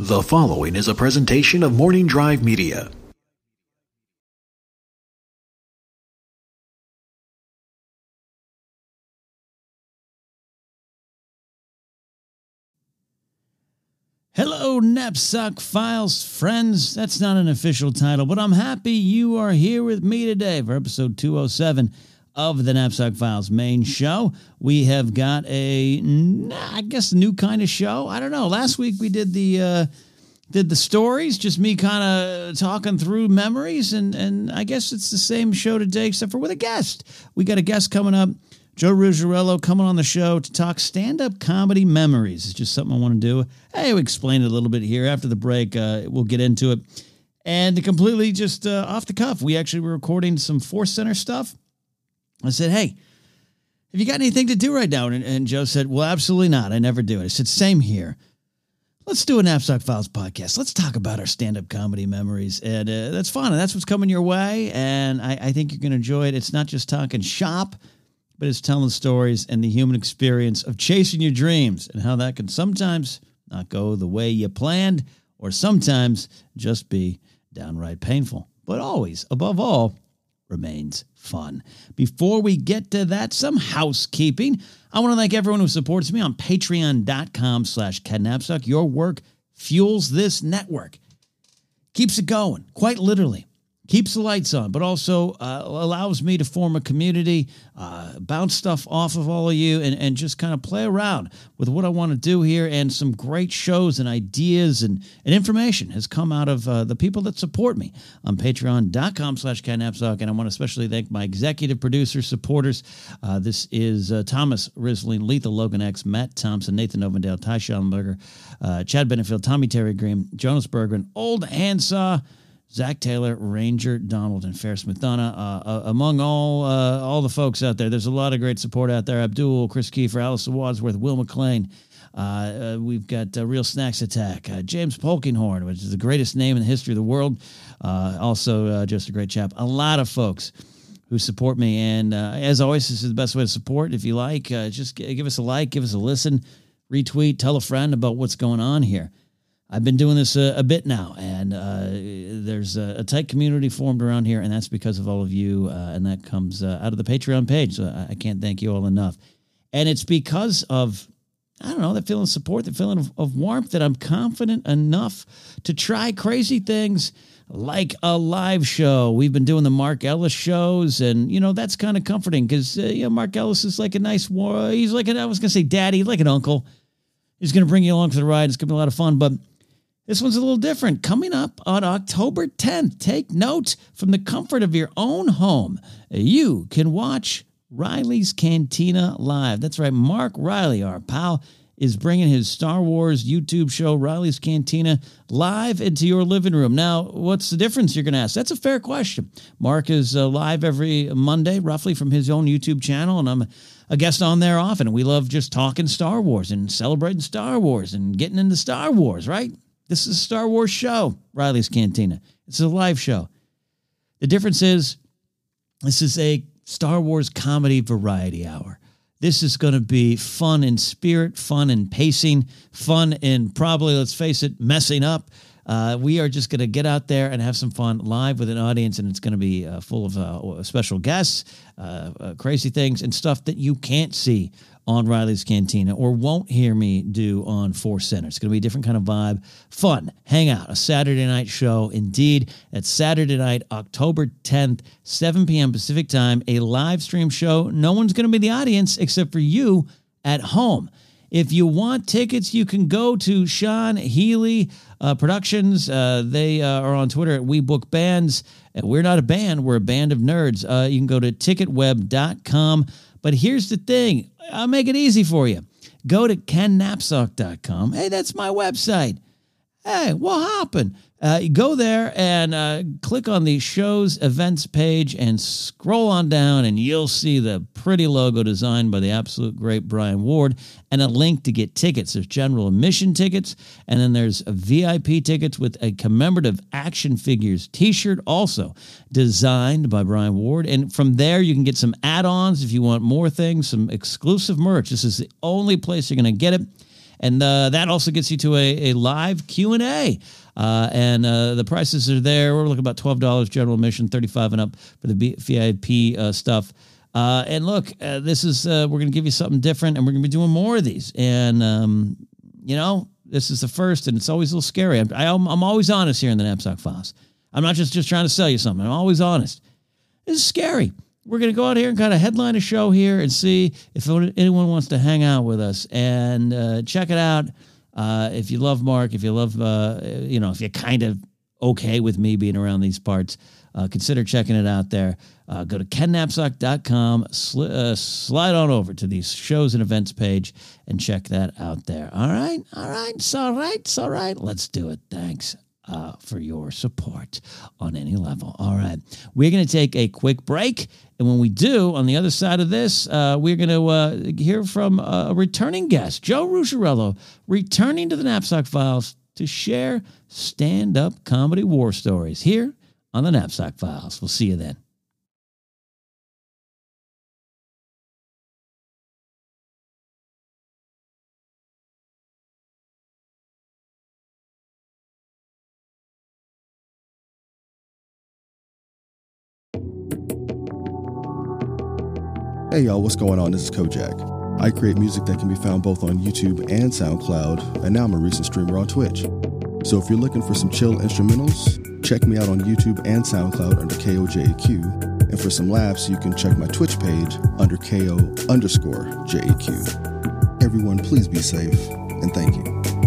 The following is a presentation of Morning Drive Media. Hello, Knapsack Files friends. That's not an official title, but I'm happy you are here with me today for episode 207 of the Knapsack Files main show. We have got a, I guess, new kind of show. I don't know. Last week we did the. Uh, did the stories, just me kind of talking through memories, and and I guess it's the same show today, except for with a guest. We got a guest coming up, Joe Ruggiero, coming on the show to talk stand-up comedy memories. It's just something I want to do. Hey, we explain it a little bit here after the break. Uh, we'll get into it, and completely just uh, off the cuff, we actually were recording some Force Center stuff. I said, hey. Have you got anything to do right now? And, and Joe said, Well, absolutely not. I never do it. I said, Same here let's do a Knapsack Files podcast. Let's talk about our stand up comedy memories. And uh, that's fun. And that's what's coming your way. And I, I think you're going to enjoy it. It's not just talking shop, but it's telling stories and the human experience of chasing your dreams and how that can sometimes not go the way you planned or sometimes just be downright painful. But always, above all, remains fun. Before we get to that, some housekeeping. I want to thank everyone who supports me on patreon.com slash. Your work fuels this network. Keeps it going, quite literally keeps the lights on, but also uh, allows me to form a community, uh, bounce stuff off of all of you, and, and just kind of play around with what I want to do here. And some great shows and ideas and, and information has come out of uh, the people that support me on patreon.com slash knapsack. And I want to especially thank my executive producer supporters. Uh, this is uh, Thomas Risling, Lethal Logan X, Matt Thompson, Nathan Ovendale, Ty Schallenberger, uh, Chad Benefield, Tommy Terry Green, Jonas Bergman, Old Handsaw, Zach Taylor, Ranger Donald, and Ferris McDonough. Uh, uh, among all uh, all the folks out there, there's a lot of great support out there. Abdul, Chris Kiefer, Allison Wadsworth, Will McLean. Uh, uh, we've got uh, Real Snacks Attack, James Polkinghorn, which is the greatest name in the history of the world. also, just a great chap. A lot of folks who support me. And as always, this is the best way to support. If you like, just give us a like, give us a listen, retweet, tell a friend about what's going on here. I've been doing this a, a bit now, and uh, there's a, a, tight community formed around here, and that's because of all of you, uh, and that comes uh, out of the Patreon page. So I, I, can't thank you all enough. And it's because of, I don't know, that feeling of support, that feeling of, of warmth that I'm confident enough to try crazy things like a live show. We've been doing the Mark Ellis shows, and you know that's kind of comforting because uh, you know Mark Ellis is like a nice, war- he's like an, I was gonna say daddy, like an uncle. He's gonna bring you along for the ride. It's gonna be a lot of fun, but this one's a little different. Coming up on October 10th, take note from the comfort of your own home. You can watch Riley's Cantina live. That's right, Mark Riley, our pal, is bringing his Star Wars YouTube show, Riley's Cantina, live into your living room. Now, what's the difference, you're going to ask? That's a fair question. Mark is uh, live every Monday, roughly, from his own YouTube channel, and I'm a guest on there often. We love just talking Star Wars and celebrating Star Wars and getting into Star Wars, right? This is a Star Wars show, Riley's Cantina. It's a live show. The difference is this is a Star Wars comedy variety hour. This is going to be fun in spirit, fun in pacing, fun in probably, let's face it, messing up. Uh, we are just going to get out there and have some fun live with an audience, and it's going to be uh, full of uh, special guests, uh, uh, crazy things, and stuff that you can't see on Riley's Cantina or won't hear me do on Force Center. It's going to be a different kind of vibe. Fun, hang out, a Saturday night show. Indeed, it's Saturday night, October 10th, 7 p.m. Pacific time, a live stream show. No one's going to be the audience except for you at home. If you want tickets, you can go to Sean Healy uh, Productions. Uh, they uh, are on Twitter at We Book Bands. We're not a band, we're a band of nerds. Uh, you can go to ticketweb.com. But here's the thing I'll make it easy for you. Go to kennapzok.com. Hey, that's my website. Hey, what happened? Uh, go there and uh, click on the show's events page and scroll on down, and you'll see the pretty logo designed by the absolute great Brian Ward and a link to get tickets. There's general admission tickets, and then there's VIP tickets with a commemorative action figures t shirt, also designed by Brian Ward. And from there, you can get some add ons if you want more things, some exclusive merch. This is the only place you're going to get it and uh, that also gets you to a, a live Q and A. Uh, and uh, the prices are there. We're looking about twelve dollars general admission, thirty five and up for the VIP uh, stuff. Uh, and look, uh, this is uh, we're going to give you something different, and we're going to be doing more of these. And um, you know, this is the first, and it's always a little scary. I'm, I'm, I'm always honest here in the Knapsack Files. I'm not just just trying to sell you something. I'm always honest. Is scary. We're going to go out here and kind of headline a show here and see if anyone wants to hang out with us and check it out. Uh, if you love Mark, if you love, uh, you know, if you're kind of okay with me being around these parts, uh, consider checking it out there. Uh, go to kennapzok.com, sli- uh, slide on over to the shows and events page, and check that out there. All right, all right, it's all right, it's all right. Let's do it. Thanks. Uh, for your support on any level. All right. We're going to take a quick break. And when we do, on the other side of this, uh, we're going to uh, hear from a returning guest, Joe Ruggiero, returning to the Knapsack Files to share stand up comedy war stories here on the Knapsack Files. We'll see you then. Hey y'all, what's going on? This is Kojak. I create music that can be found both on YouTube and SoundCloud, and now I'm a recent streamer on Twitch. So if you're looking for some chill instrumentals, check me out on YouTube and SoundCloud under KOJAQ. And for some laughs, you can check my Twitch page under KO underscore JAQ. Everyone, please be safe, and thank you.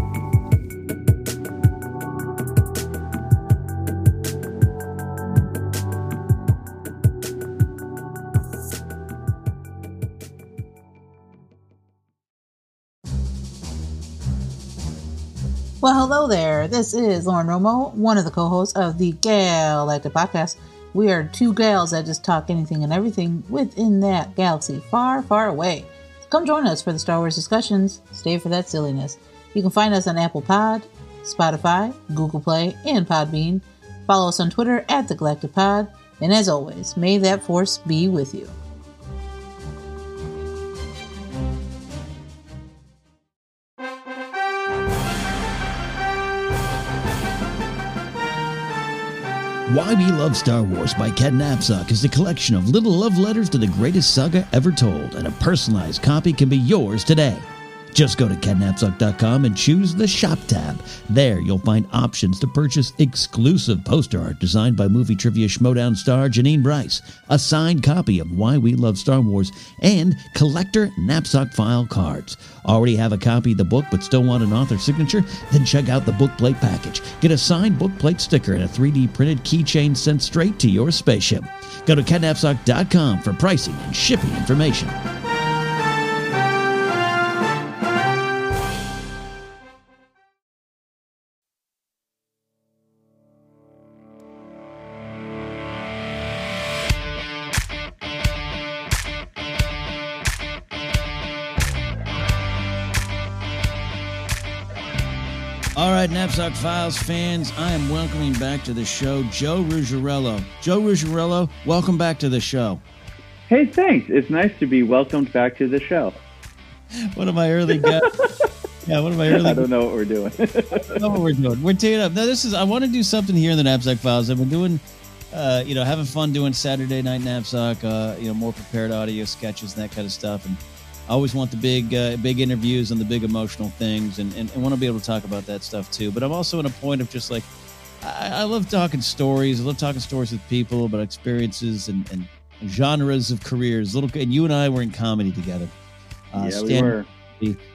Well, hello there. This is Lauren Romo, one of the co hosts of the Galactic Podcast. We are two gals that just talk anything and everything within that galaxy far, far away. So come join us for the Star Wars discussions. Stay for that silliness. You can find us on Apple Pod, Spotify, Google Play, and Podbean. Follow us on Twitter at the Galactic Pod. And as always, may that force be with you. Why We Love Star Wars by Ken Napzok is a collection of little love letters to the greatest saga ever told, and a personalized copy can be yours today. Just go to kennapzok.com and choose the Shop tab. There, you'll find options to purchase exclusive poster art designed by movie trivia Schmoedown star Janine Bryce, a signed copy of Why We Love Star Wars, and collector knapsack file cards. Already have a copy of the book but still want an author signature? Then check out the book plate package. Get a signed book plate sticker and a 3D printed keychain sent straight to your spaceship. Go to kennapzok.com for pricing and shipping information. Knapsack Files fans, I am welcoming back to the show Joe Ruggiero. Joe Ruggiero, welcome back to the show. Hey, thanks. It's nice to be welcomed back to the show. One of my early guests. yeah, one of my early. I don't know what we're doing. know what we're doing. We're teeing up. Now, this is. I want to do something here in the Knapsack Files. I've been doing, uh, you know, having fun doing Saturday Night Knapsack. Uh, you know, more prepared audio sketches and that kind of stuff, and I always want the big, uh, big interviews and the big emotional things, and, and, and want to be able to talk about that stuff too. But I'm also in a point of just like, I, I love talking stories. I love talking stories with people about experiences and, and genres of careers. Little, and you and I were in comedy together. Uh, yeah, we were.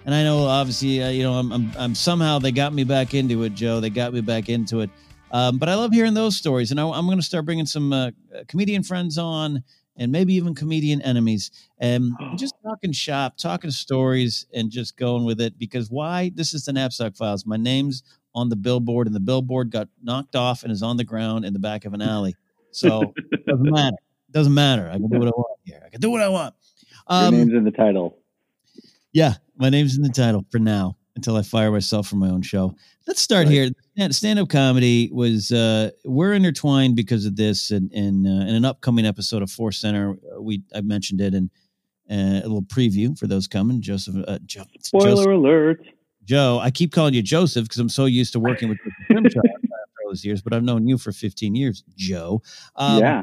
And I know, obviously, uh, you know, I'm, I'm, I'm, somehow they got me back into it, Joe. They got me back into it. Um, but I love hearing those stories, and I, am going to start bringing some uh, comedian friends on and maybe even comedian enemies and just talking shop talking stories and just going with it because why? This is the knapsack files. My name's on the billboard and the billboard got knocked off and is on the ground in the back of an alley. So it doesn't matter. It doesn't matter. I can do what i want here. I can do what i want. Um, your name's in the title. Yeah my name's in the title for now until i fire myself from my own show. Let's start right. here. Stand up comedy was uh, we're intertwined because of this and uh, in, an upcoming episode of Force Center. Uh, we I mentioned it uh, a little preview for those coming. Joseph, uh, jo- spoiler Joseph, alert. Joe. I keep calling you Joseph because I'm so used to working with after all those years, but I've known you for 15 years, Joe. Um, yeah.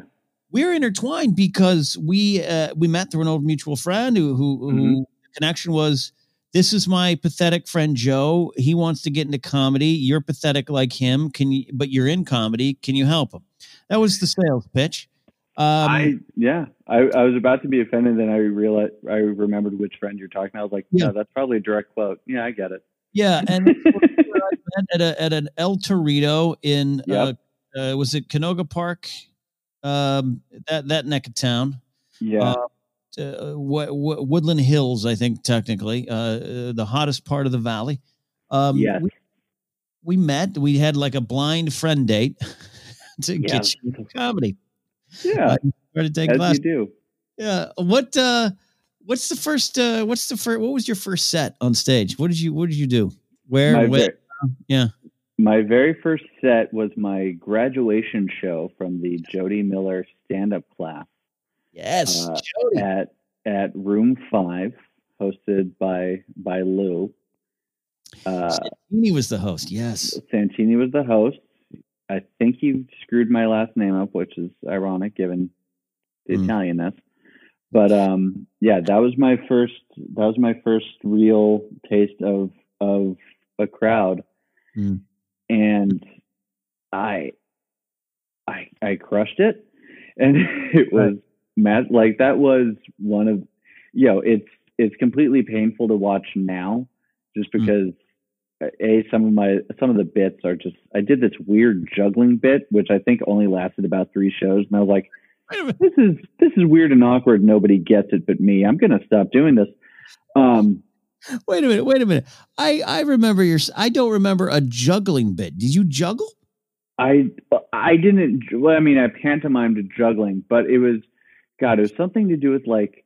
we're intertwined because we uh, we met through an old mutual friend who who, who Mhm. the connection was this is my pathetic friend Joe. He wants to get into comedy. You're pathetic like him. Can you? But you're in comedy. Can you help him? That was the sales pitch. Um, I yeah. I, I was about to be offended, then I realized I remembered which friend you're talking. about. I was like, Yeah. yeah, that's probably a direct quote. Yeah, I get it. yeah, and I met at a at an El Torito in Yep. uh, uh, was it Canoga Park? Um, that that neck of town. Yeah. uh, Wo- Wo- Woodland Hills, I think technically, uh, uh, the hottest part of the valley. Um, Yes. we, we met. We had like a blind friend date to yeah. get you comedy. Yeah. Started to take As class. you do. Yeah. What? uh What's the first? uh What's the first? What was your first set on stage? What did you What did you do? Where? My, yeah. my very first set was my graduation show from the Jody Miller stand up class Yes. Uh, Jody. at at room five, hosted by by Lou. Uh, He was the host. Yes. Santini was the host. I think you screwed my last name up, which is ironic given the Hmm. Italianness. But um, yeah, that was my first. That was my first real taste of of a crowd, Hmm. and I, I, I crushed it, and it was mad. Like that was one of, you know, it's it's completely painful to watch now, just Hmm. because a some of my some of the bits are just I did this weird juggling bit which I think only lasted about three shows and I was like Wait a minute. this is this is weird and awkward nobody gets it but me I'm gonna stop doing this um Wait a minute. Wait a minute. I I remember your. I don't remember a juggling bit. Did you juggle? I I didn't well I mean I pantomimed juggling but it was God it was something to do with like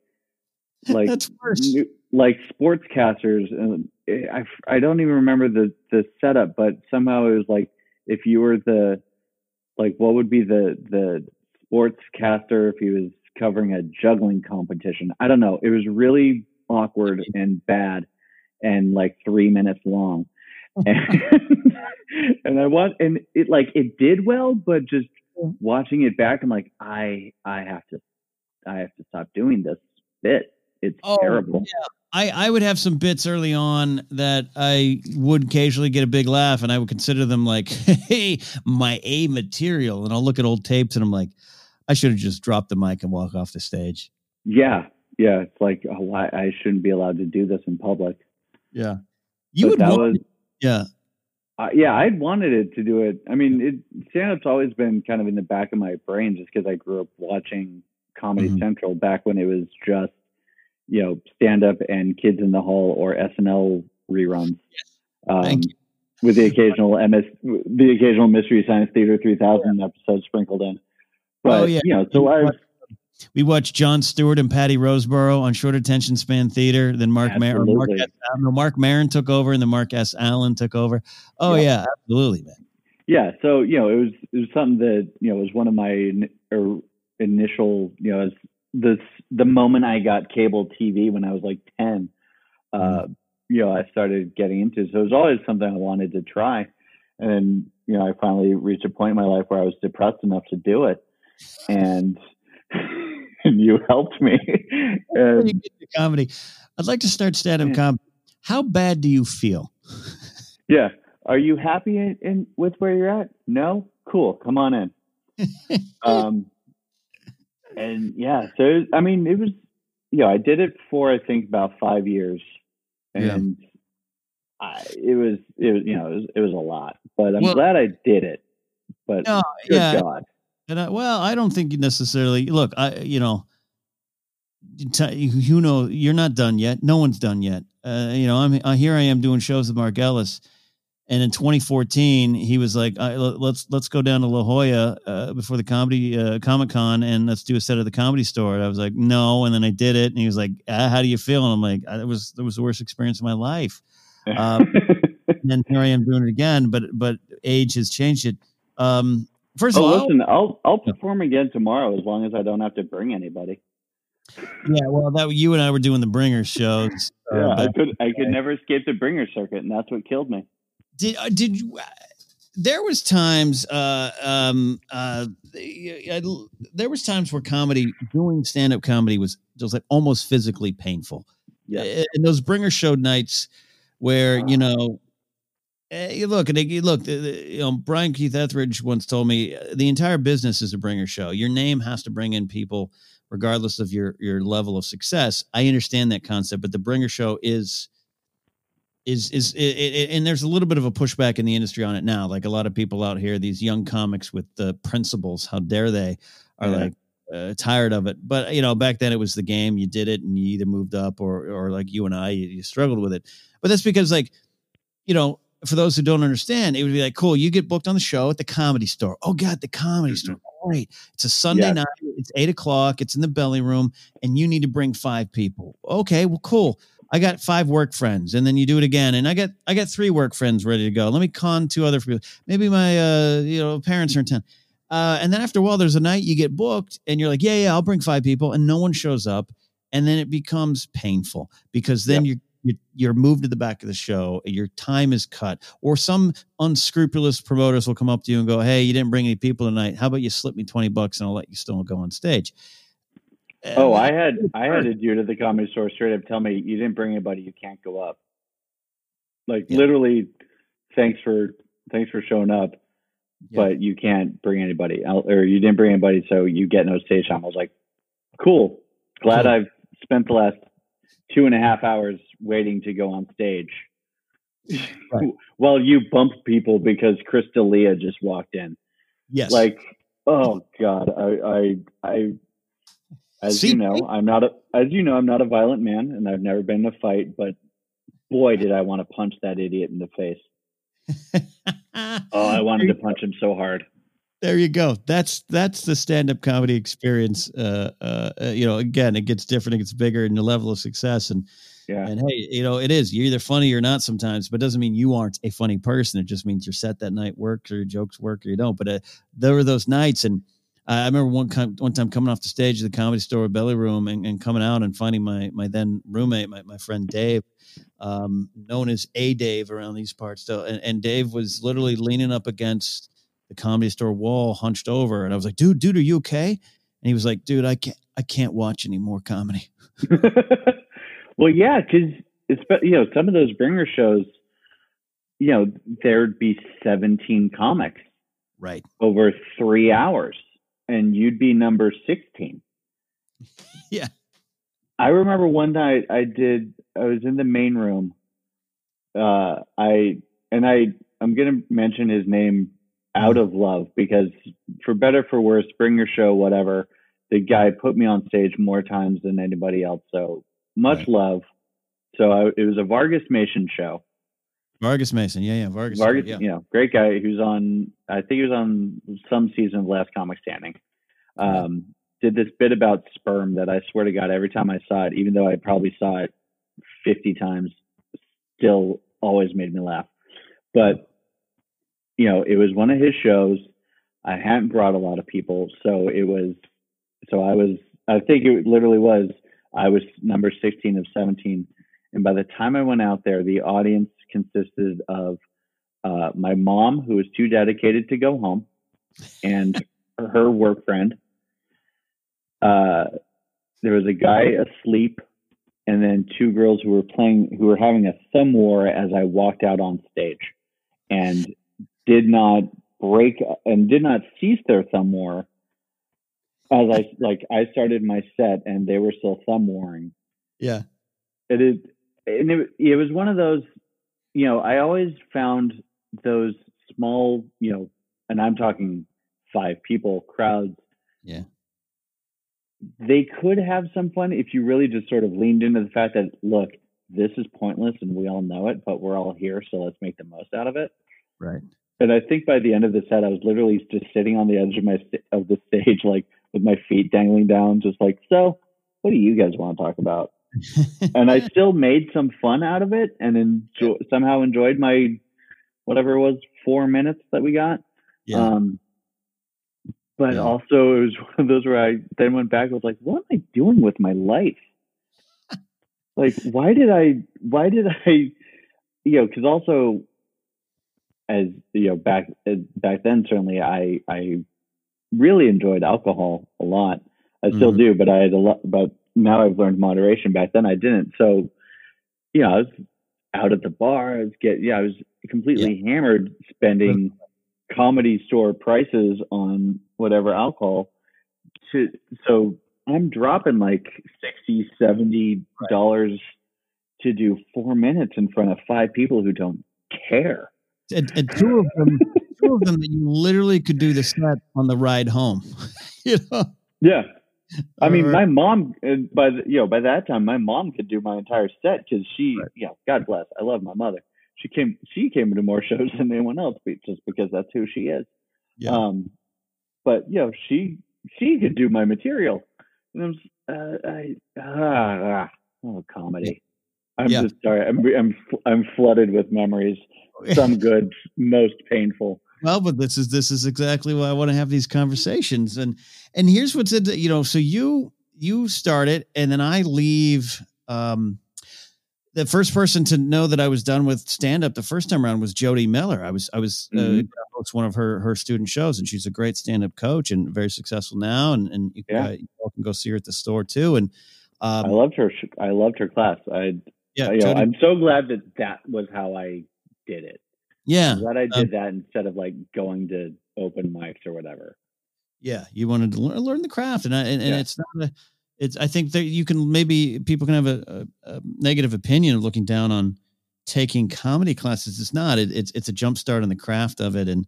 like That's worse. new- like sportscasters and Eh, I, I don't even remember the the setup but somehow it was like if you were the like what would be the the sportscaster if he was covering a juggling competition? I don't know. It was really awkward and bad and like three minutes long. And, and i want and it like it did well but just watching it back i'm like i i have to i have to stop doing this bit it's terrible I, I would have some bits early on that I would occasionally get a big laugh, and I would consider them like, hey, my A material. And I'll look at old tapes and I'm like, I should have just dropped the mic and walk off the stage. Yeah, yeah. It's like, oh, I, I shouldn't be allowed to do this in public. Yeah. You But would that want, was, yeah. uh, yeah, I'd wanted it to do it. I mean, it, stand-up's always been kind of in the back of my brain just because I grew up watching Comedy Mhm. Central back when it was just, you know, stand-up and Kids in the Hall or SNL reruns. Um, Thank you. With the occasional MS, the occasional Mystery Science Theater 3000 episode sprinkled in. But, Oh, yeah. you know, so I, We watched Jon Stewart and Patty Rosborough on short attention span theater. Then Marc Maron, Mark, Absolutely. S. no, Marc Maron took over, and then Mark S. Allen took over. Oh Yeah. yeah, absolutely, man. yeah so you know it was it was something that you know was one of my in, or initial you know as the the moment i got cable tv when i was like 10 uh you know i started getting into it. so it was always something i wanted to try. And you know i finally reached a point in my life where i was depressed enough to do it. And and you helped me. And comedy, I'd like to start stand-up comedy. How bad do you feel? yeah. Are you happy in, in with where you're at? No? Cool. Come on in. Um, and yeah, so it- I mean, it was, you know, I did it for I think about five years, Yeah. and I, it was, it was, you know, it was, it was a lot, but I'm Well- glad I did it. But No, good yeah, God, And I, well, I don't think you necessarily look. I, you know, you know, you're not done yet. No one's done yet. Uh, you know, I'm uh, here. I am doing shows with Mark Ellis, and in 2014, he was like, I, "Let's let's go down to La Jolla uh, before the comedy uh, Comic Con, and let's do a set at the Comedy Store." And I was like, "No," and then I did it, and he was like, ah, "How do you feel?" And I'm like, "It was it was the worst experience of my life." Um, and then here I am doing it again, but but age has changed it. Um, first oh, of all, listen, I'll I'll perform again tomorrow as long as I don't have to bring anybody. Yeah, well, that you and I were doing the bringer shows. uh, Yeah, I could I could never escape the bringer circuit, and that's what killed me. Did uh, did you? Uh, there was times. Uh, um, uh, there was times where comedy, doing stand up comedy, was just like almost physically painful. Yeah. And those bringer show nights where you know. eh, you look and you look. the- the- You know, Brian Keith Etheridge once told me uh, the entire business is a bringer show. Your name has to bring in people, regardless of your your level of success. I understand that concept, but the bringer show is is is it, it, and there's a little bit of a pushback in the industry on it now. Like a lot of people out here, these young comics with the principles, how dare they, are Yeah. like uh, tired of it. But you know, back then it was the game. You did it, and you either moved up or or like you and I, you, you struggled with it. But that's because like you know. For those who don't understand, it would be like, cool, you get booked on the show at the comedy store. Oh, God, the comedy store. Great. It's a Sunday Yeah. night. It's eight o'clock. It's in the belly room, and you need to bring five people. Okay, well, cool. I got five work friends, and then you do it again, and I got I got three work friends ready to go. Let me con two other people. Maybe my uh you know parents are in town, uh, and then after a while, there's a night you get booked, and you're like, yeah, yeah, I'll bring five people, and no one shows up, and then it becomes painful because then you're you're you're moved to the back of the show, your time is cut, or some unscrupulous promoters will come up to you and go, hey, you didn't bring any people tonight. How about you slip me twenty bucks and I'll let you still go on stage. Oh, I had I had a dude at the comedy store straight up tell me you didn't bring anybody, you can't go up. Like Yeah. literally, thanks for thanks for showing up, Yeah. but you can't bring anybody, or you didn't bring anybody, so you get no stage time. I was like, cool, glad Cool. I've spent the last two and a half hours waiting to go on stage. Right. While you bump people because Chris D'Elia just walked in. yes, Like, oh god, I, I, I, as See? you know, I'm not a, as you know, I'm not a violent man, and I've never been in a fight. But boy, did I want to punch that idiot in the face. Oh, I wanted to punch him so hard. There you go. That's that's the stand-up comedy experience. Uh, uh, uh, you know, again, it gets different, it gets bigger in the level of success, and Yeah, and hey, you know, it is. You're either funny or not sometimes, but it doesn't mean you aren't a funny person. It just means your set that night works or your jokes work or you don't. But uh, there were those nights, and I remember one time, one time coming off the stage of the comedy store belly room and, and coming out and finding my my then roommate, my, my friend Dave, um, known as A Dave around these parts. So, and, and Dave was literally leaning up against the comedy store wall, hunched over, and I was like, "Dude, dude, are you okay?" And he was like, "Dude, I can't, I can't watch any more comedy." well, yeah, because it's you know some of those bringer shows, you know, there'd be 17 comics Right. over three hours, and you'd be number 16. Yeah. I remember one night I did. I was in the main room. Uh, I and I. I'm gonna mention his name out of love because, for better for worse, bring your Show, whatever. The guy put me on stage more times than anybody else. So much Right. love. So I, it was a Vargus Mason show. Vargus Mason. Yeah, yeah. Vargus. Vargus, yeah. you know, great guy who's on. I think he was on some season of Last Comic Standing. Um, did this bit about sperm that I swear to God, every time I saw it, even though I probably saw it fifty times, still always made me laugh. But you know, it was one of his shows. I hadn't brought a lot of people, so it was. So I was. I think it literally was. I was number sixteen of seventeen, and by the time I went out there, the audience consisted of uh, my mom, who was too dedicated to go home, and her work friend. Uh, there was a guy asleep, and then two girls who were playing, who were having a thumb war as I walked out on stage, and did not break and did not cease their thumb war. As I like, I started my set, and they were still thumb warring Yeah. it is and it, it was one of those you know i always found those small you know and i'm talking five people crowds Yeah. they could have some fun if you really just sort of leaned into the fact that look this is pointless and we all know it but we're all here so let's make the most out of it Right. and i think by the end of the set i was literally just sitting on the edge of my of the stage like with my feet dangling down just like so what do you guys want to talk about and I still made some fun out of it and enjoy, somehow enjoyed my whatever it was four minutes that we got. yeah. Um, but Yeah. also it was one of those where I then went back. I was like, what am I doing with my life? like, why did I? Why did I? You know, because also, as you know, back back then, certainly I I really enjoyed alcohol a lot. I still Mhm. do, but I had a lot. But now I've learned moderation. Back then, I didn't. So, you know, I was out at the bar. I was get yeah, I was completely hammered spending comedy store prices on whatever alcohol. To so I'm dropping like 60 70 dollars to do four minutes in front of five people who don't care. And, and two of them, two of them that you literally could do the set on the ride home. you know, Yeah. I mean, my mom, uh, by the, you know, by that time, my mom could do my entire set because she, Right. you know, God bless, I love my mother. She came, she came to more shows than anyone else, just because that's who she is. yeah, Um, but you know, she, she could do my material. And I'm, uh, I, ah, ah, oh, comedy. I'm Yeah. just sorry. I'm, I'm, I'm flooded with memories. Some good, most painful. Well, but this is this is exactly why I want to have these conversations. And and here's what's in you know, so you you start it and then I leave um the first person to know that I was done with stand up the first time around was Jody Miller. I was I was uh, Mhm. host one of her her student shows and she's a great stand up coach and very successful now and and you, Yeah. uh, you all can go see her at the store too and um, I loved her. I loved her class. I, yeah you know, I'm so glad that that was how I did it. Yeah I'm glad I um, did that instead of like going to open mics or whatever. yeah you wanted to learn, learn the craft and I, and, and Yeah. it's not a it's i think that you can maybe people can have a, a, a negative opinion of looking down on taking comedy classes it's not it, it's it's a jump start in the craft of it and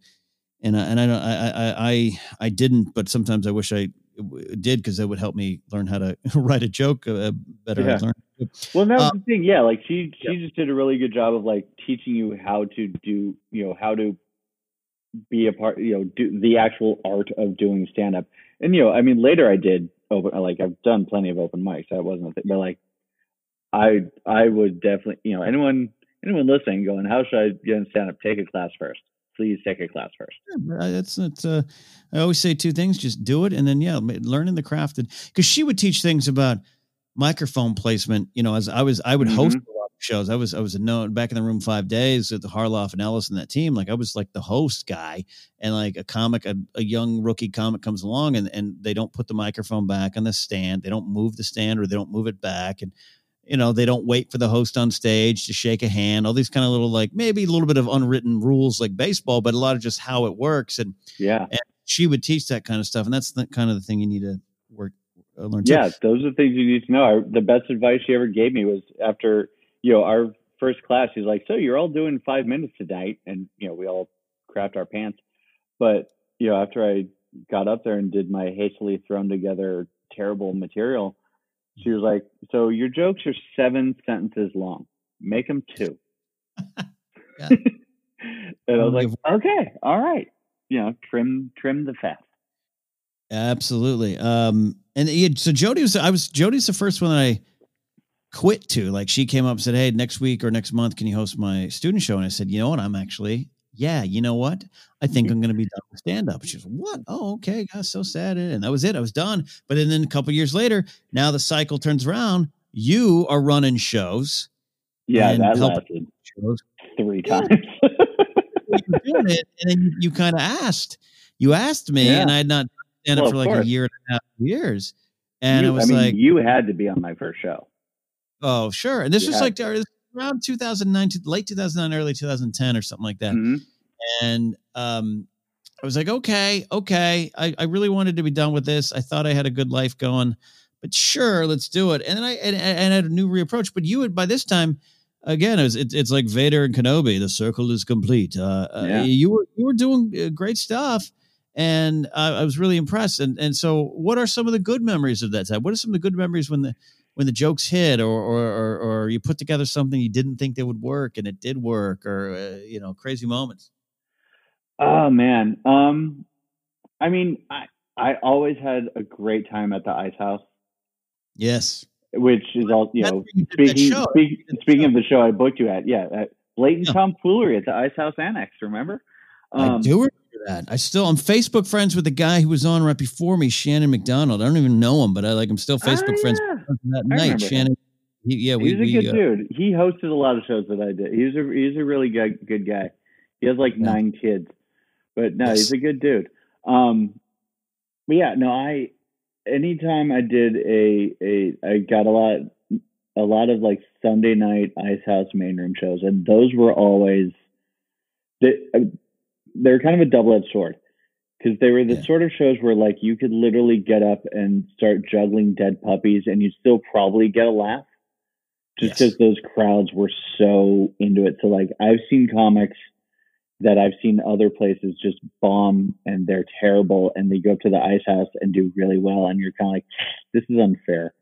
and I, and I don't I I I I didn't but sometimes I wish I did because that would help me learn how to write a joke uh, better Yeah. I'd learn Well, that was Uh, the thing. Yeah, like she she just did a really good job of like teaching you how to do you know how to be a part you know do the actual art of doing stand up. And you know, I mean, later I did open like I've done plenty of open mics. That wasn't a thing, but like I I would definitely you know anyone anyone listening going how should I get in stand up? Take a class first. Please take a class first. Yeah, That's it's uh, I always say two things: just do it, and then yeah, learning the craft. Because she would teach things about microphone placement. You know, as I was, I would host mm-hmm. a lot of shows. I was, I was a known back in the room five days with the Harloff and Ellis and that team. Like I was like the host guy, and like a comic, a, a young rookie comic comes along, and and they don't put the microphone back on the stand. They don't move the stand, or they don't move it back, and you know they don't wait for the host on stage to shake a hand all these kind of little like maybe a little bit of unwritten rules like baseball but a lot of just how it works and Yeah. she would teach that kind of stuff and that's the kind of the thing you need to uh, learn. Yeah, those are things you need to know. I, the best advice she ever gave me was after you know our first class. She's like, "So you're all doing five minutes tonight," and you know we all crapped our pants. But you know after I got up there and did my hastily thrown together terrible material, she was like, "So your jokes are seven sentences long. Make them two. And I was like, "Okay, all right." You know, trim trim the fat. Absolutely. Um and yeah, so jody was i was jody's the first one that i quit to. Like she came up and said hey next week or next month can you host my student show? And i said you know what? I'm actually yeah you know what? I think i'm going to be done with stand up she was what? Oh okay god so sad. And that was it. I was done. But then, then a couple years later now the cycle turns around. You are running shows. Yeah, that lasted shows. three Yeah. times. you were doing it, and then you, you kind of asked. You asked me, Yeah. and I had not done it Well, for like a year and a half, years. And You- I was mean, like, you had to be on my first show. "Oh, sure." And this You was like was around 2009, late 2009, early 2010, or something like that. Mhm. And um, I was like, "Okay, okay." I, I really wanted to be done with this. I thought I had a good life going, but sure, let's do it. And then I and, and I had a new reapproach. But you had by this time. Again, it was, it, it's like Vader and Kenobi. The circle is complete. Uh, uh, you were you were doing uh, great stuff, and I, I was really impressed. And and so, what are some of the good memories of that time? What are some of the good memories when the when the jokes hit, or or or, or you put together something you didn't think they would work and it did work, or uh, you know, crazy moments. Oh man. Um, I mean, I I always had a great time at the Ice House, Yes, which is all you That's know. where you did that Speaking speak, You did the speaking of the show I booked you at, yeah, at blatant Yeah. tomfoolery at the Ice House Annex. Remember? I Um, do bad. I still I'm Facebook friends with the guy who was on right before me, Shannon McDonald. I don't even know him, but I like I'm still Facebook Ah, friends yeah. that I night. Shannon, he, yeah, we, he's a we good uh, dude. He hosted a lot of shows that I did. He's a he's a really good good guy. He has like Yeah. nine kids, but no, Yes. he's a good dude. Um, but yeah, no, I anytime I did a a I got a lot a lot of like Sunday night Ice House main room shows, and those were always they they're kind of a double edged sword because they were the Yeah. sort of shows where like you could literally get up and start juggling dead puppies, and you'd still probably get a laugh just Yes. because those crowds were so into it. So like I've seen comics that I've seen other places just bomb and they're terrible and they go up to the ice house and do really well and you're kind of like this is unfair.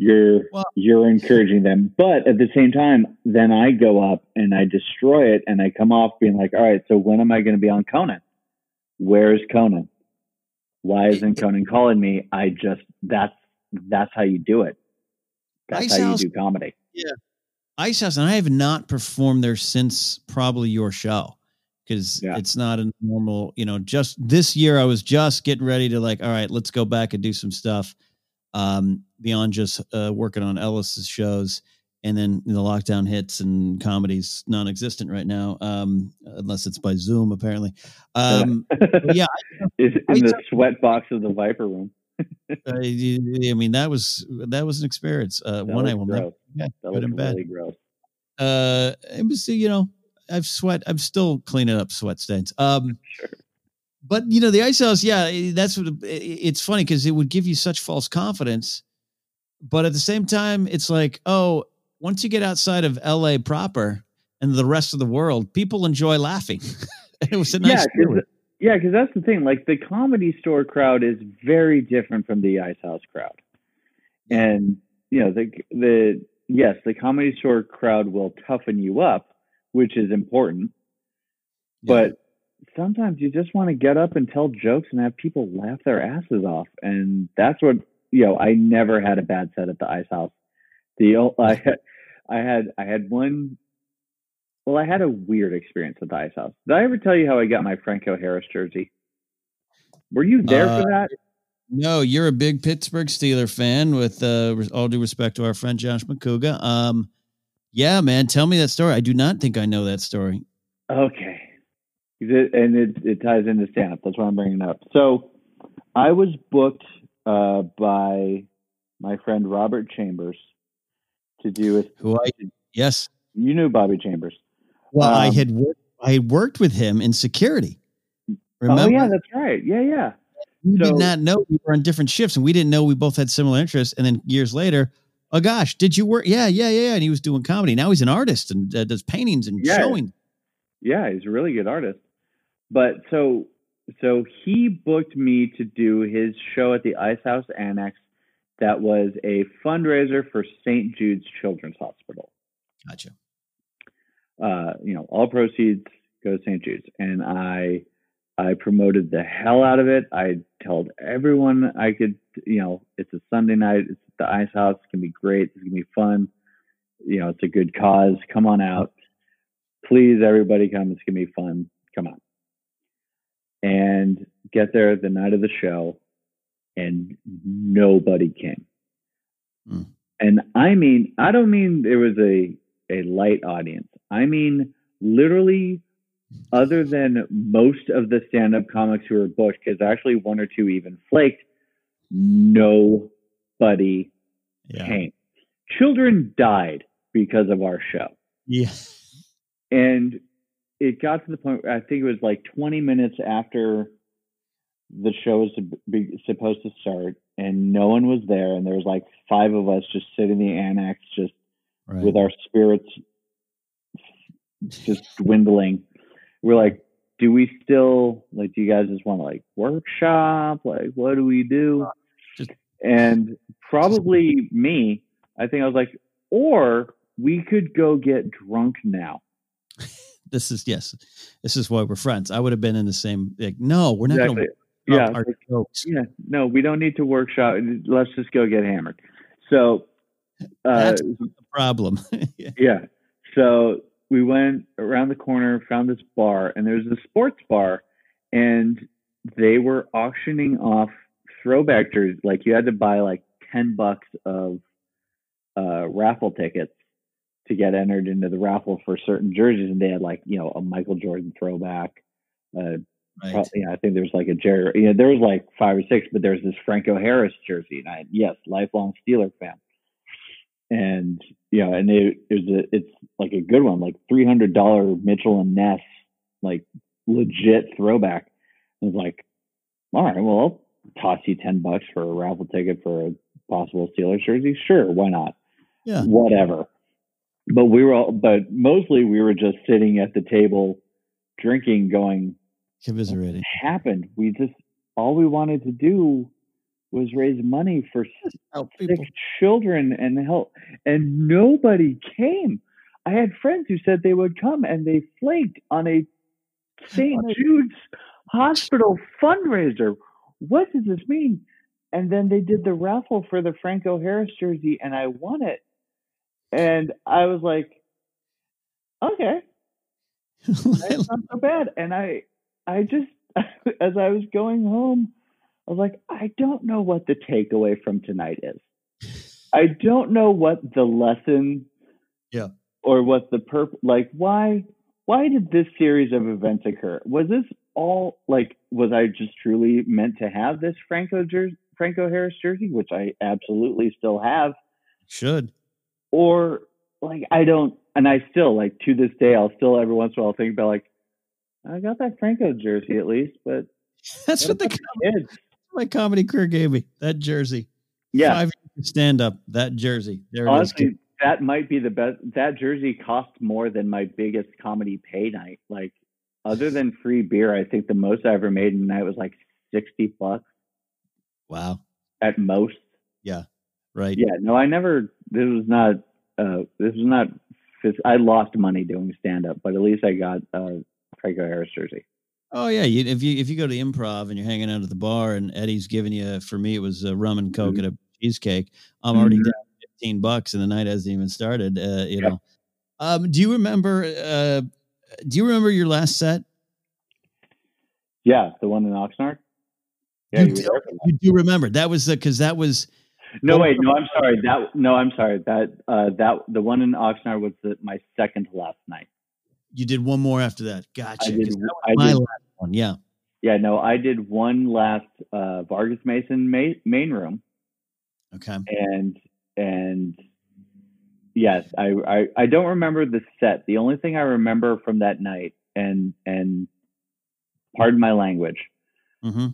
You're Well- you're encouraging them, but at the same time, then I go up and I destroy it and I come off being like, all right, so when am I going to be on Conan? Where's Conan? Why isn't Conan calling me? I just that's that's how you do it. That's Ice how House- you do comedy. Ice House, and I have not performed there since probably your show because Yeah. it's not a normal, you know, just this year I was just getting ready to like, all right, let's go back and do some stuff um, beyond just uh, working on Ellis's shows. And then the lockdown hits and comedy's non existent right now, um, unless it's by Zoom, apparently. Um, yeah, in the sweat box of the Viper room. I, I mean, that was that was an experience. Uh, one I will never gross. That Good and bad. really gross. uh it was you know i've sweat i'm still cleaning up sweat stains um Sure. but you know the ice house yeah that's what it- it's funny because it would give you such false confidence but at the same time it's like oh once you get outside of la proper and the rest of the world people enjoy laughing it was a nice yeah, cause, yeah, because that's the thing. Like the comedy store crowd is very different from the Ice House crowd, and you know the the yes, the comedy store crowd will toughen you up, which is important. Yeah. But sometimes you just want to get up and tell jokes and have people laugh their asses off, and that's what you know. I never had a bad set at the Ice House. The I had I had I had one. Well, I had a weird experience at the Ice House. Did I ever tell you how I got my Franco Harris jersey? Were you there Uh, for that? No, you're a big Pittsburgh Steeler fan. With uh, all due respect to our friend Josh McCouga, um, yeah, man, tell me that story. I do not think I know that story. Okay. And it, it ties into stand up. That's why I'm bringing it up. So I was booked uh, by my friend Robert Chambers to do with Who I yes, you knew Bobby Chambers. well, I Um, had worked, I had worked with him in security. Remember, Oh, yeah, that's right. Yeah, yeah. we so- did not know we were on different shifts, and we didn't know we both had similar interests. And then years later, oh gosh, did you work? Yeah, yeah, yeah. And he was doing comedy. Now he's an artist and uh, does paintings and Yeah. showing. Yeah, he's a really good artist. But so so he booked me to do his show at the Ice House Annex that was a fundraiser for St. Jude's Children's Hospital. Gotcha. uh, you know, all proceeds go to St. Jude's. And I I promoted the hell out of it. I told everyone I could, you know, it's a Sunday night, it's at the ice house, it's gonna be great, it's gonna be fun. You know, it's a good cause. Come on out. Please everybody come, it's gonna be fun. Come on. And get there the night of the show and nobody came. Hmm. And I mean, I don't mean there was a a light audience. I mean, literally, other than most of the stand up comics who were booked, because actually one or two even flaked, nobody Yeah. came. Children died because of our show. Yeah. And it got to the point where I think it was like 20 minutes after the show was to be, supposed to start, and no one was there. And there was like five of us just sitting in the annex, just Right. with our spirits just dwindling. We're like, do we still like? Do you guys just want to like workshop? Like, what do we do? Just- and probably me. I think I was like, or we could go get drunk now. This is yes. This is why we're friends. I would have been in the same. Like, no, we're not going to Yeah. our jokes. Yeah. No, we don't need to workshop. Let's just go get hammered. So, uh, That's the problem. Yeah. Yeah. So we went around the corner, found this bar, and there's a sports bar, and they were auctioning off throwback jerseys. Like you had to buy like ten bucks of uh, raffle tickets to get entered into the raffle for certain jerseys, and they had like you know a Michael Jordan throwback. Uh, Right. pro- yeah, I think there was like a Jerry. You know, there was like five or six, but there's this Franco Harris jersey, and I yes, lifelong Steeler fan. And you know, and it, it was a, it's like a good one, like three hundred dollar Mitchell and Ness, like legit throwback. I was like, all right, well, I'll toss you ten bucks for a raffle ticket for a possible Steelers jersey. Sure, why not? Yeah. whatever. But we were all, but mostly we were just sitting at the table, drinking, going, Commiserating. happened. We just all we wanted to do was raise money for Help sick people. children and help, and nobody came. I had friends who said they would come, and they flaked on a St. Jude's Hospital fundraiser. What does this mean? And then they did the raffle for the Franco Harris jersey, and I won it. And I was like, okay, that's not so bad. And I, I just, as I was going home, I was like, I don't know what the takeaway from tonight is. I don't know what the lesson, Yeah. or what the perp, like why, why did this series of events occur? Was this all like, was I just truly meant to have this Franco jersey, Franco Harris jersey, which I absolutely still have, Should. Or like I don't, and I still like to this day, I'll still every once in a while think about like, I got that Franco jersey at least, but That's what the kids, my comedy career gave me. That jersey. yeah, Five stand up. That jersey. There it is. honestly, that might be the best. That jersey cost more than my biggest comedy pay night. Like, other than free beer, I think the most I ever made in a night was like sixty bucks Wow. at most. Right. Yeah, no, I never. This was not. Uh, this was not. I lost money doing stand up, but at least I got uh, Franco Harris jersey. Oh yeah, you, if you if you go to improv and you're hanging out at the bar and Eddie's giving you, for me it was uh, rum and coke Mhm. and a cheesecake. I'm already Mhm. down fifteen bucks and the night hasn't even started. Uh, you Yep. know. Um, do you remember? Uh, do you remember your last set? Yeah, the one in Oxnard. Yeah, You you do- there for that. You do remember that was because that was No, wait, no, I'm sorry. That no, I'm sorry. That uh, that the one in Oxnard was the, my second last night. you did one more after that. Gotcha. I did. I my did. last one. Yeah. Yeah, no, I did one last uh, Vargus Mason ma- main room, Okay. and and yes, I, I I don't remember the set. The only thing I remember from that night, and and pardon my language, hmm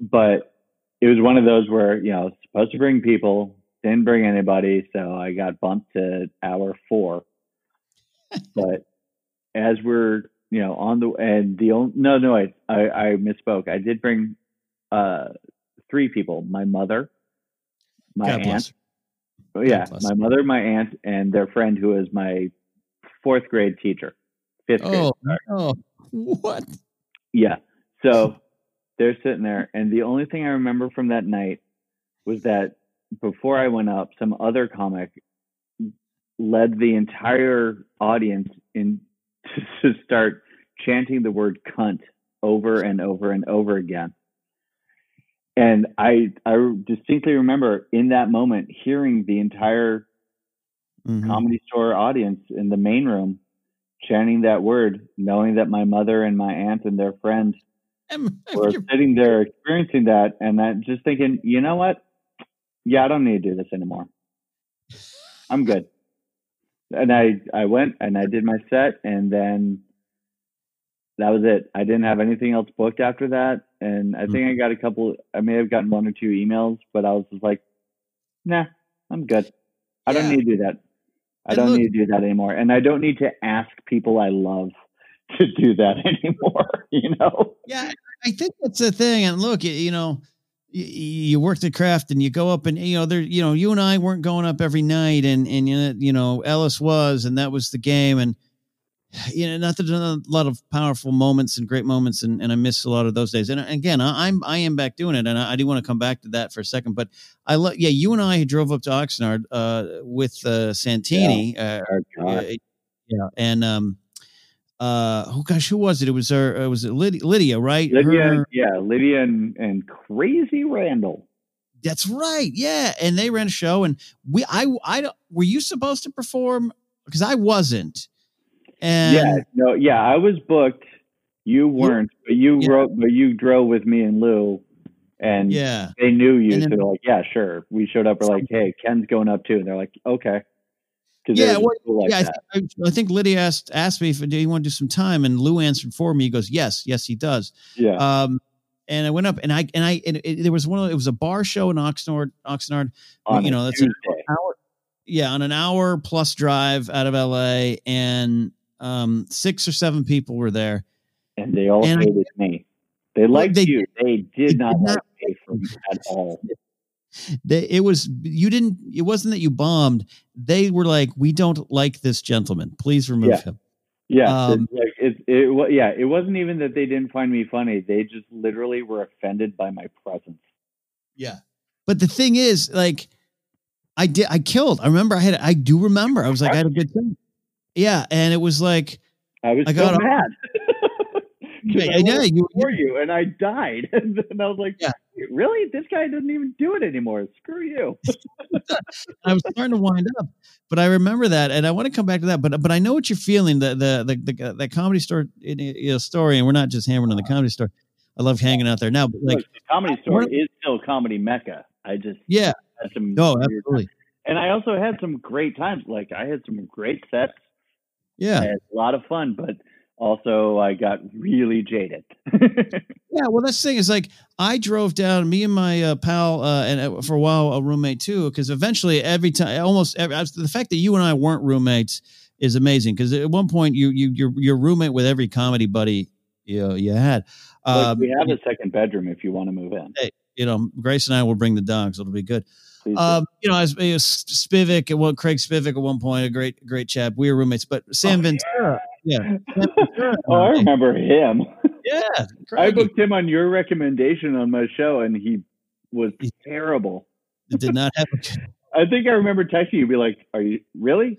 but it was one of those where you know supposed to bring people, didn't bring anybody, so I got bumped to hour four. but as we're you know on the and the only no no I I, I misspoke. I did bring uh three people: my mother, my God aunt, oh, yeah, my mother, my aunt, and their friend who is my fourth grade teacher, fifth grade. Oh, oh, what? Yeah. So they're sitting there, and the only thing I remember from that night was that before I went up, some other comic led the entire audience in to start chanting the word cunt over and over and over again. And I I distinctly remember in that moment hearing the entire Mhm. comedy store audience in the main room chanting that word, knowing that my mother and my aunt and their friends Em- were sitting there experiencing that, and then just thinking, you know what? Yeah, I don't need to do this anymore. I'm good. And I I went and I did my set, and then that was it. I didn't have anything else booked after that, and I think I mm-hmm. got a couple. I may have gotten one or two emails, but I was just like, nah, I'm good. I don't need to do that. I And don't look- need to do that anymore, and I don't need to ask people I love to do that anymore. You know? Yeah, I think that's the thing. And look, you, know, you, you work the craft and you go up and you know there you know you and I weren't going up every night and and you know, you know Ellis was and that was the game and you know not that a lot of powerful moments and great moments and, and I miss a lot of those days and again I, I'm I am back doing it and I, I do want to come back to that for a second but I love yeah you and I drove up to Oxnard uh, with uh, Santini uh, Oh, yeah, yeah, and um, uh oh gosh, who was it? It was her. It was it Lydia, Lydia right? Lydia, Her- yeah, Lydia and, and Crazy Randall. that's right. Yeah, and they ran a show, and we I I. Were you supposed to perform? Because I wasn't. And yeah, no, yeah, I was booked. You weren't, but you Yeah. wrote, but you drove with me and Lou, and yeah, they knew you, And so they're like, yeah, sure. We showed up. We're like, hey, Ken's going up too, and they're like, okay, Yeah, well, like yeah. I, think, I, I think Lydia asked asked me if do you want to do some time, and Lou answered for me. He goes, yes, yes, he does. yeah, Um, and I went up, and I and I and it, there was one. Of, it was a bar show in Oxnard, Oxnard. on you know, that's an hour. Yeah, on an hour plus drive out of LA, and um, six or seven people were there. and they all and I- hated me. They liked they you. They they did not did like me at all. They, it was you didn't. It wasn't that you bombed. They were like, we don't like this gentleman. Please remove Yeah. him. Yeah, Um, like it, it, yeah, it wasn't even that they didn't find me funny. They just literally were offended by my presence. Yeah. But the thing is, like, I did, I killed. I remember I had, I do remember. I was like, I had a good time. Yeah. And it was like, I was I got up- mad. yeah, I yeah, you, for you, and I died. and I was like, Yeah. Really? This guy doesn't even do it anymore. Screw you. I was starting to wind up, but I remember that, and I want to come back to that. But but I know what you're feeling. The the the, the that comedy store you know, story, and we're not just hammering on the uh-huh. comedy store. I love hanging out there now, but like, the comedy store is still comedy mecca. I just yeah, had some no, absolutely, and I also had some great times. Like I had some great sets. yeah. I had a lot of fun, but also I got really jaded. Yeah, well, that's the thing is like I drove down, me and my uh, pal, uh, and uh, for a while a roommate too, because eventually every time, almost every, the fact that you and I weren't roommates is amazing. Because at one point you you you're, you're roommate with every comedy buddy you know, you had. Um, we have a second bedroom if you want to move in. you know, Grace and I will bring the dogs. It'll be good. Um, you know, as, as Spivak at one, Craig Spivak at one point, a great great chap. We were roommates, but Sam Oh, Ventura, yeah, oh, I remember him. yeah, I booked him on your recommendation on my show, and he was terrible. did not have. I think I remember texting you, be like, "Are you really?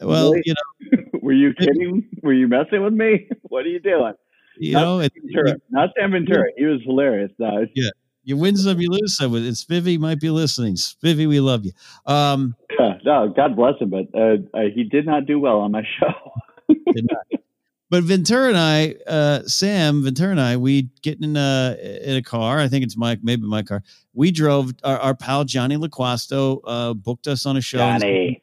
Well, Really? you know, Were you kidding? Were you messing with me? What are you doing?" you Not know, it, Ventura, not Sam Ventura. He was hilarious. No, it's- you win some, you lose some. And Spivvy might be listening. Spivvy, we love you. Um, no, God bless him, but uh, uh, he did not do well on my show. Did not. But Ventura and I, uh, Sam Ventura and I, we get in a in a car. I think it's my maybe my car. We drove. Our, our pal Johnny LaQuasto uh, booked us on a show. Johnny.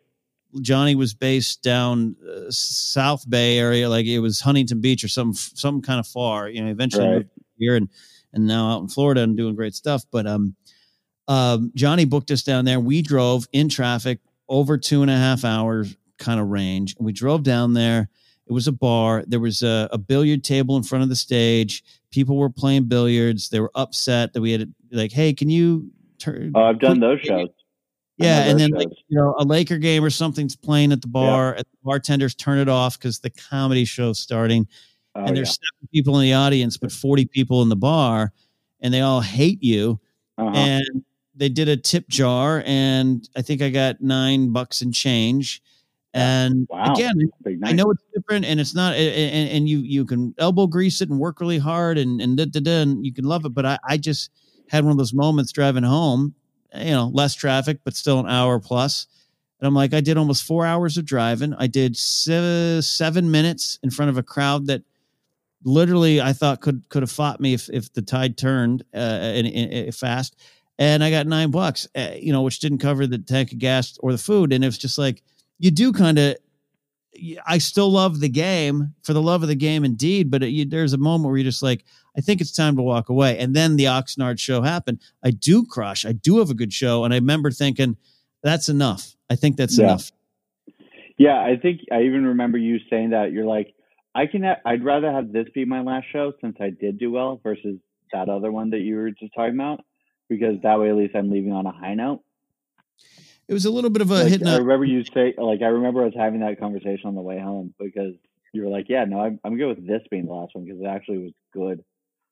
Johnny was based down uh, South Bay area, like it was Huntington Beach or some some kind of far. You know, eventually Right. moved here and and now out in Florida and doing great stuff. But um, um, Johnny booked us down there. We drove in traffic over two and a half hours kind of range, and we drove down there. It was a bar. There was a, a billiard table in front of the stage. People were playing billiards. They were upset that we had like, hey, can you turn? Oh, I've done those shows. Yeah, and then like you know a Laker game or something's playing at the bar, and the bartenders turn it off because the comedy show's starting, Oh, and yeah. there's seven people in the audience, but forty people in the bar, and they all hate you. Uh-huh. And they did a tip jar, and I think I got nine bucks and change. And Wow. again, Big I know it's different, and it's not, and, and you you can elbow grease it and work really hard, and and da, da, da, and you can love it. But I I just had one of those moments driving home, you know, less traffic, but still an hour plus. And I'm like, I did almost four hours of driving. I did se- seven minutes in front of a crowd that literally I thought could could have fought me if if the tide turned uh, and- and fast. And I got nine bucks, uh, you know, which didn't cover the tank of gas or the food. And it was just like you do kind of. I still love the game for the love of the game, indeed. But it, you, there's a moment where you're just like, I think it's time to walk away. And then the Oxnard show happened. I do crush. I do have a good show, and I remember thinking, that's enough. I think that's Yeah. enough. Yeah, I think I even remember you saying that. You're like, I can. Ha- I'd rather have this be my last show since I did do well versus that other one that you were just talking about, because that way at least I'm leaving on a high note. It was a little bit of a Like, hitting I up. remember you say, like, I remember us having that conversation on the way home because you were like, yeah, no, I'm, I'm good with this being the last one because it actually was good.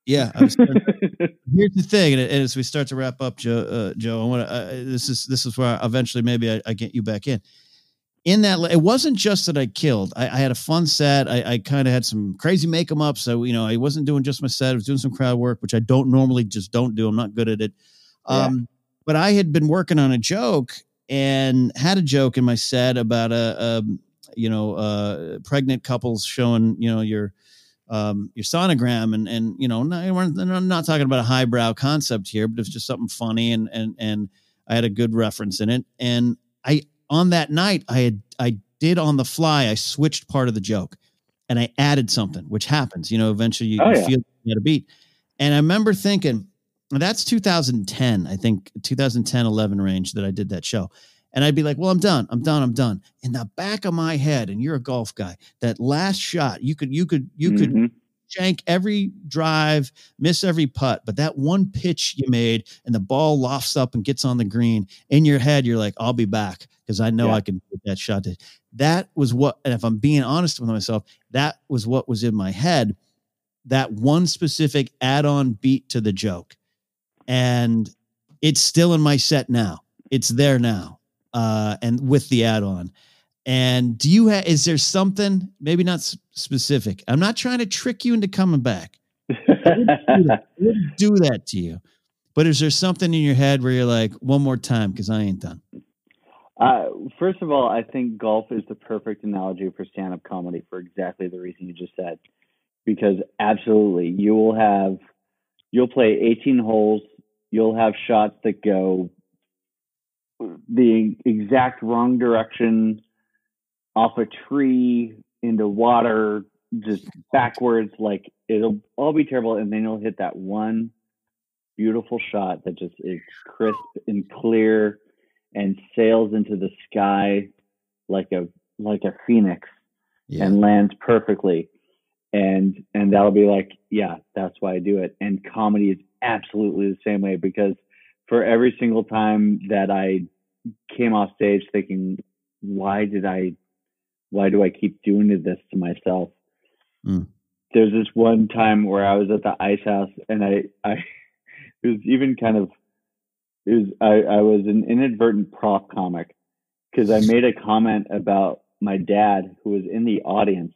Yeah. I was, here's the thing, and, and as we start to wrap up, Joe, uh, Joe, I want to. Uh, this is this is where I, eventually maybe I, I get you back in. in that, it wasn't just that I killed. I, I had a fun set. I, I kind of had some crazy make makeup up. So, you know, I wasn't doing just my set. I was doing some crowd work, which I don't normally just don't do. I'm not good at it. Yeah. Um, but I had been working on a joke and had a joke in my set about a, a you know, uh, pregnant couples showing, you know, your, um, your sonogram and, and, you know, not, I'm not talking about a highbrow concept here, but it's just something funny. And, and, and I had a good reference in it. And I, on that night, I had, I did on the fly, I switched part of the joke and I added something, which happens, you know, eventually you, Oh, you yeah. feel you a beat. And I remember thinking, that's 2010, I think 2010, 11 range that I did that show. And I'd be like, well, I'm done. I'm done. I'm done. In the back of my head, and you're a golf guy, that last shot, you could, you could, you could Mhm. shank every drive, miss every putt, but that one pitch you made and the ball lofts up and gets on the green in your head, you're like, I'll be back because I know Yeah. I can put that shot. To. That was what, and if I'm being honest with myself, that was what was in my head. That one specific add-on beat to the joke, and it's still in my set now. It's there now, uh, and with the add-on. And do you have? Is there something? Maybe not s- specific. I'm not trying to trick you into coming back. I wouldn't do that to you. But is there something in your head where you're like, one more time because I ain't done? Uh, first of all, I think golf is the perfect analogy for stand-up comedy for exactly the reason you just said. Because absolutely, you will have, you'll play 18 holes. You'll have shots that go the exact wrong direction, off a tree into water, just backwards. Like it'll all be terrible, and then you'll hit that one beautiful shot that just is crisp and clear and sails into the sky like a like a phoenix and lands perfectly. And and that'll be like yeah that's why i do it. And comedy is absolutely the same way because for every single time that i came off stage thinking why did i why do i keep doing this to myself Mm. there's this one time where i was at the ice house and i i it was even kind of it was I, I was an inadvertent prop comic because I made a comment about my dad who was in the audience.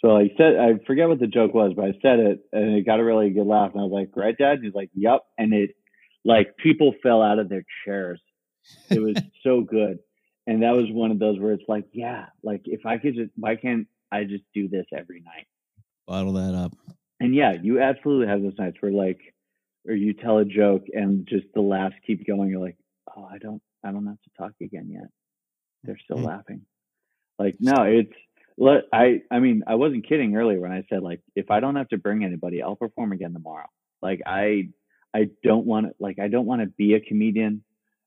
So I said I forget what the joke was, but I said it and it got a really good laugh. And I was like, "Right, Dad?" And he's like, "Yep." And it like people fell out of their chairs. It was so good, and that was one of those where it's like, yeah, like if I could just, why can't I just do this every night? Bottle that up. And yeah, you absolutely have those nights where like, or you tell a joke and just the laughs keep going. You're like, oh, I don't, I don't have to talk again yet. They're still Mm. laughing. Like, no, it's. Let I. I mean, I wasn't kidding earlier when I said like, if I don't have to bring anybody, I'll perform again tomorrow. Like, I, I don't want to. Like, I don't want to be a comedian.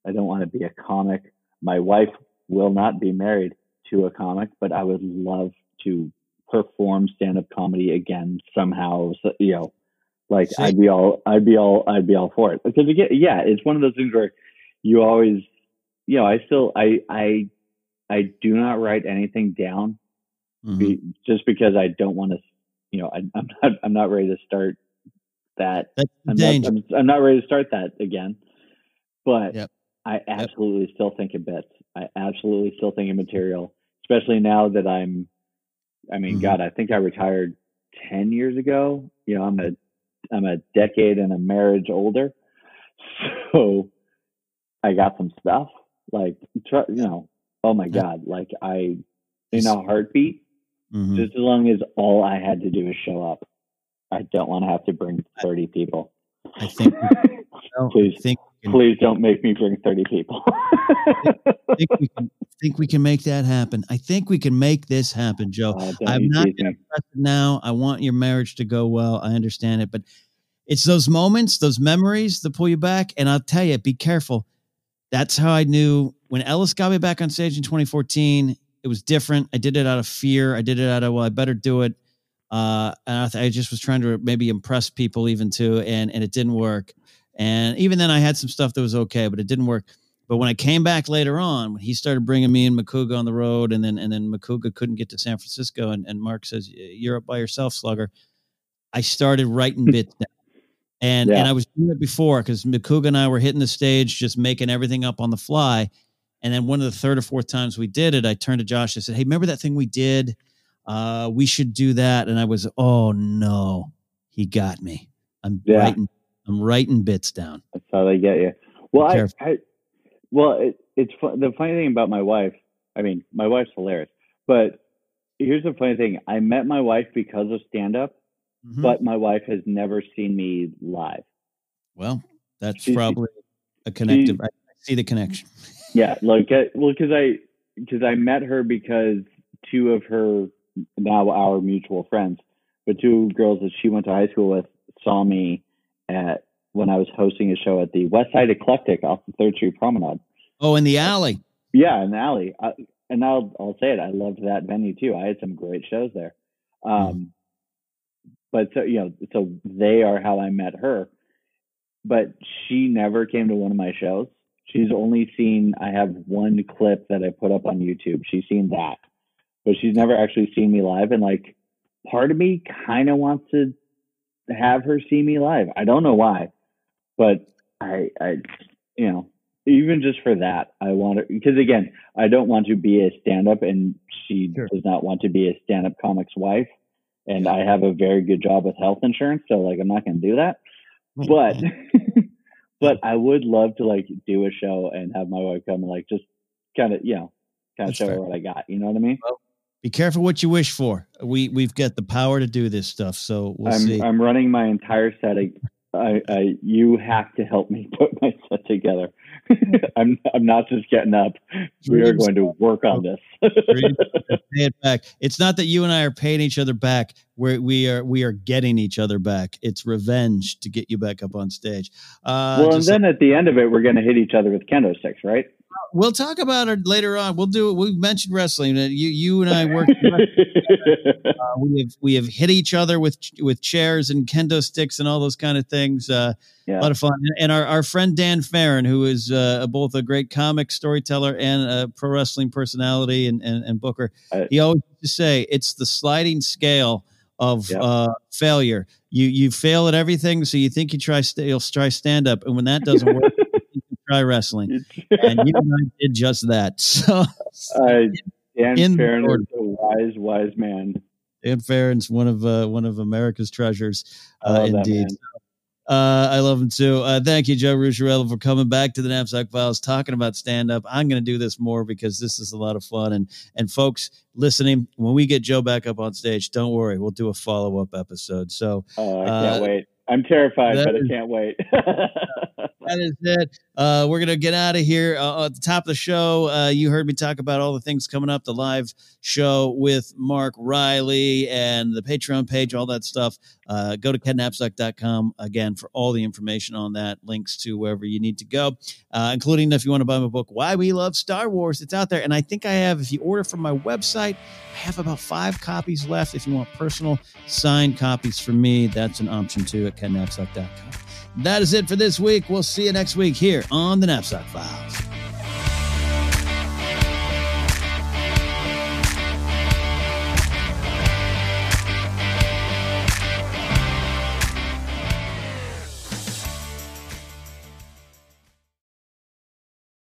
I don't want to be a comic. My wife will not be married to a comic, but I would love to perform stand-up comedy again somehow. So, you know, like See- I'd be all, I'd be all, I'd be all for it because again, yeah, it's one of those things where you always, you know, I still, I, I, I do not write anything down Mhm. be, just because I don't want to, you know, I, I'm not, I'm not ready to start that. That's I'm not, I'm, I'm not ready to start that again, but Yep. I absolutely still think in bits. I absolutely still think in material, especially now that I'm, I mean, Mhm. God, I think I retired 10 years ago. You know, I'm a, I'm a decade and a marriage older. So I got some stuff like, you know, oh my God, like I, in a heartbeat, Mhm. just as long as all I had to do is show up. I don't want to have to bring 30 people. I think. well, Please. I think. can- Please don't make me bring 30 people. I think we can. Think we can make that happen. I think we can make this happen, Joe. Don't I'm not going to now. I want your marriage to go well. I understand it, but it's those moments, those memories that pull you back. And I'll tell you, be careful. That's how I knew when Ellis got me back on stage in 2014. It was different. I did it out of fear. I did it out of well, I better do it. Uh, and I, th- I just was trying to maybe impress people even too, and and it didn't work. And even then, I had some stuff that was okay, but it didn't work. But when I came back later on, when he started bringing me and Makuga on the road, and then and then Makuga couldn't get to San Francisco, and, and Mark says you're up by yourself, Slugger. I started writing bits down, and Yeah. and I was doing it before because Makuga and I were hitting the stage, just making everything up on the fly, And then one of the third or fourth times we did it, I turned to Josh. I said, "Hey, remember that thing we did? Uh, we should do that." And I was, "Oh no, he got me. I'm Yeah. writing, I'm writing bits down." That's how they get you. Well, I. I well, it, it's the funny thing about my wife. I mean, my wife's hilarious, but here's the funny thing: I met my wife because of stand up, Mhm. but my wife has never seen me live. well, that's She- probably a connective. I I see the connection. Yeah, like uh, well, because I because I met her because two of her now our mutual friends, but two girls that she went to high school with saw me at when I was hosting a show at the West Side Eclectic off the Third Street Promenade. Oh, in the alley. Yeah, in the alley. I, and I'll I'll say it. I loved that venue too. I had some great shows there. Um, but so you know, so they are how I met her. But she never came to one of my shows. She's only seen. I have one clip that I put up on YouTube. She's seen that, but she's never actually seen me live. And like, part of me kind of wants to have her see me live. I don't know why, but I, I, you know, even just for that, I want to, because again, I don't want to be a stand up and she Sure. does not want to be a stand up comic's wife. And I have a very good job with health insurance. So like, I'm not going to do that. But, but I would love to like do a show and have my wife come and like just kind of, you know, kind of show fair. her what I got. You know what I mean? Be careful what you wish for. We we've got the power to do this stuff, so we'll I'm, see. I'm running my entire set. I, I, you have to help me put my set together. I'm, I'm not just getting up. We are going to work on this. Pay it back. It's not that you and I are paying each other back. We're, we are we are getting each other back. It's revenge to get you back up on stage. Uh, well, and then at the end of it, we're going to hit each other with kendo sticks, right? We'll talk about it later on. We'll do it. We've mentioned wrestling. Uh, You you and I work. Uh, we have we have hit each other with with chairs and kendo sticks and all those kind of things. Uh, Yeah. A lot of fun. And our, our friend Dan Farron, who is uh, both a great comic storyteller and a pro wrestling personality and, and, and booker, I- he always used to say it's the sliding scale of Yeah. uh, failure. You you fail at everything, so you think you try st- you'll try stand up, and when that doesn't work, try wrestling. And you and I did just that. So uh, Dan In Farron is a wise, wise man. Dan Farron's one of uh, one of America's treasures, uh, indeed. Uh, I love him too. Uh, thank you, Joe Rusciarella, for coming back to the Knapsack Files, talking about stand up. I'm going to do this more because this is a lot of fun. And and folks listening, when we get Joe back up on stage, don't worry, we'll do a follow up episode. So Oh, I Uh, can't wait. I'm terrified, but I can't wait. that is it. Uh, we're gonna get out of here. Uh, at the top of the show, uh, you heard me talk about all the things coming up, the live show with Mark Riley and the Patreon page, all that stuff. Uh, go to kennapzok.com again for all the information on that, links to wherever you need to go, uh, including if you want to buy my book, Why We Love Star Wars. It's out there, and I think I have. If you order from my website, I have about five copies left. If you want personal signed copies from me, that's an option too at kennapzok.com. That is it for this week. We'll see you next week here on the Knapsack Files.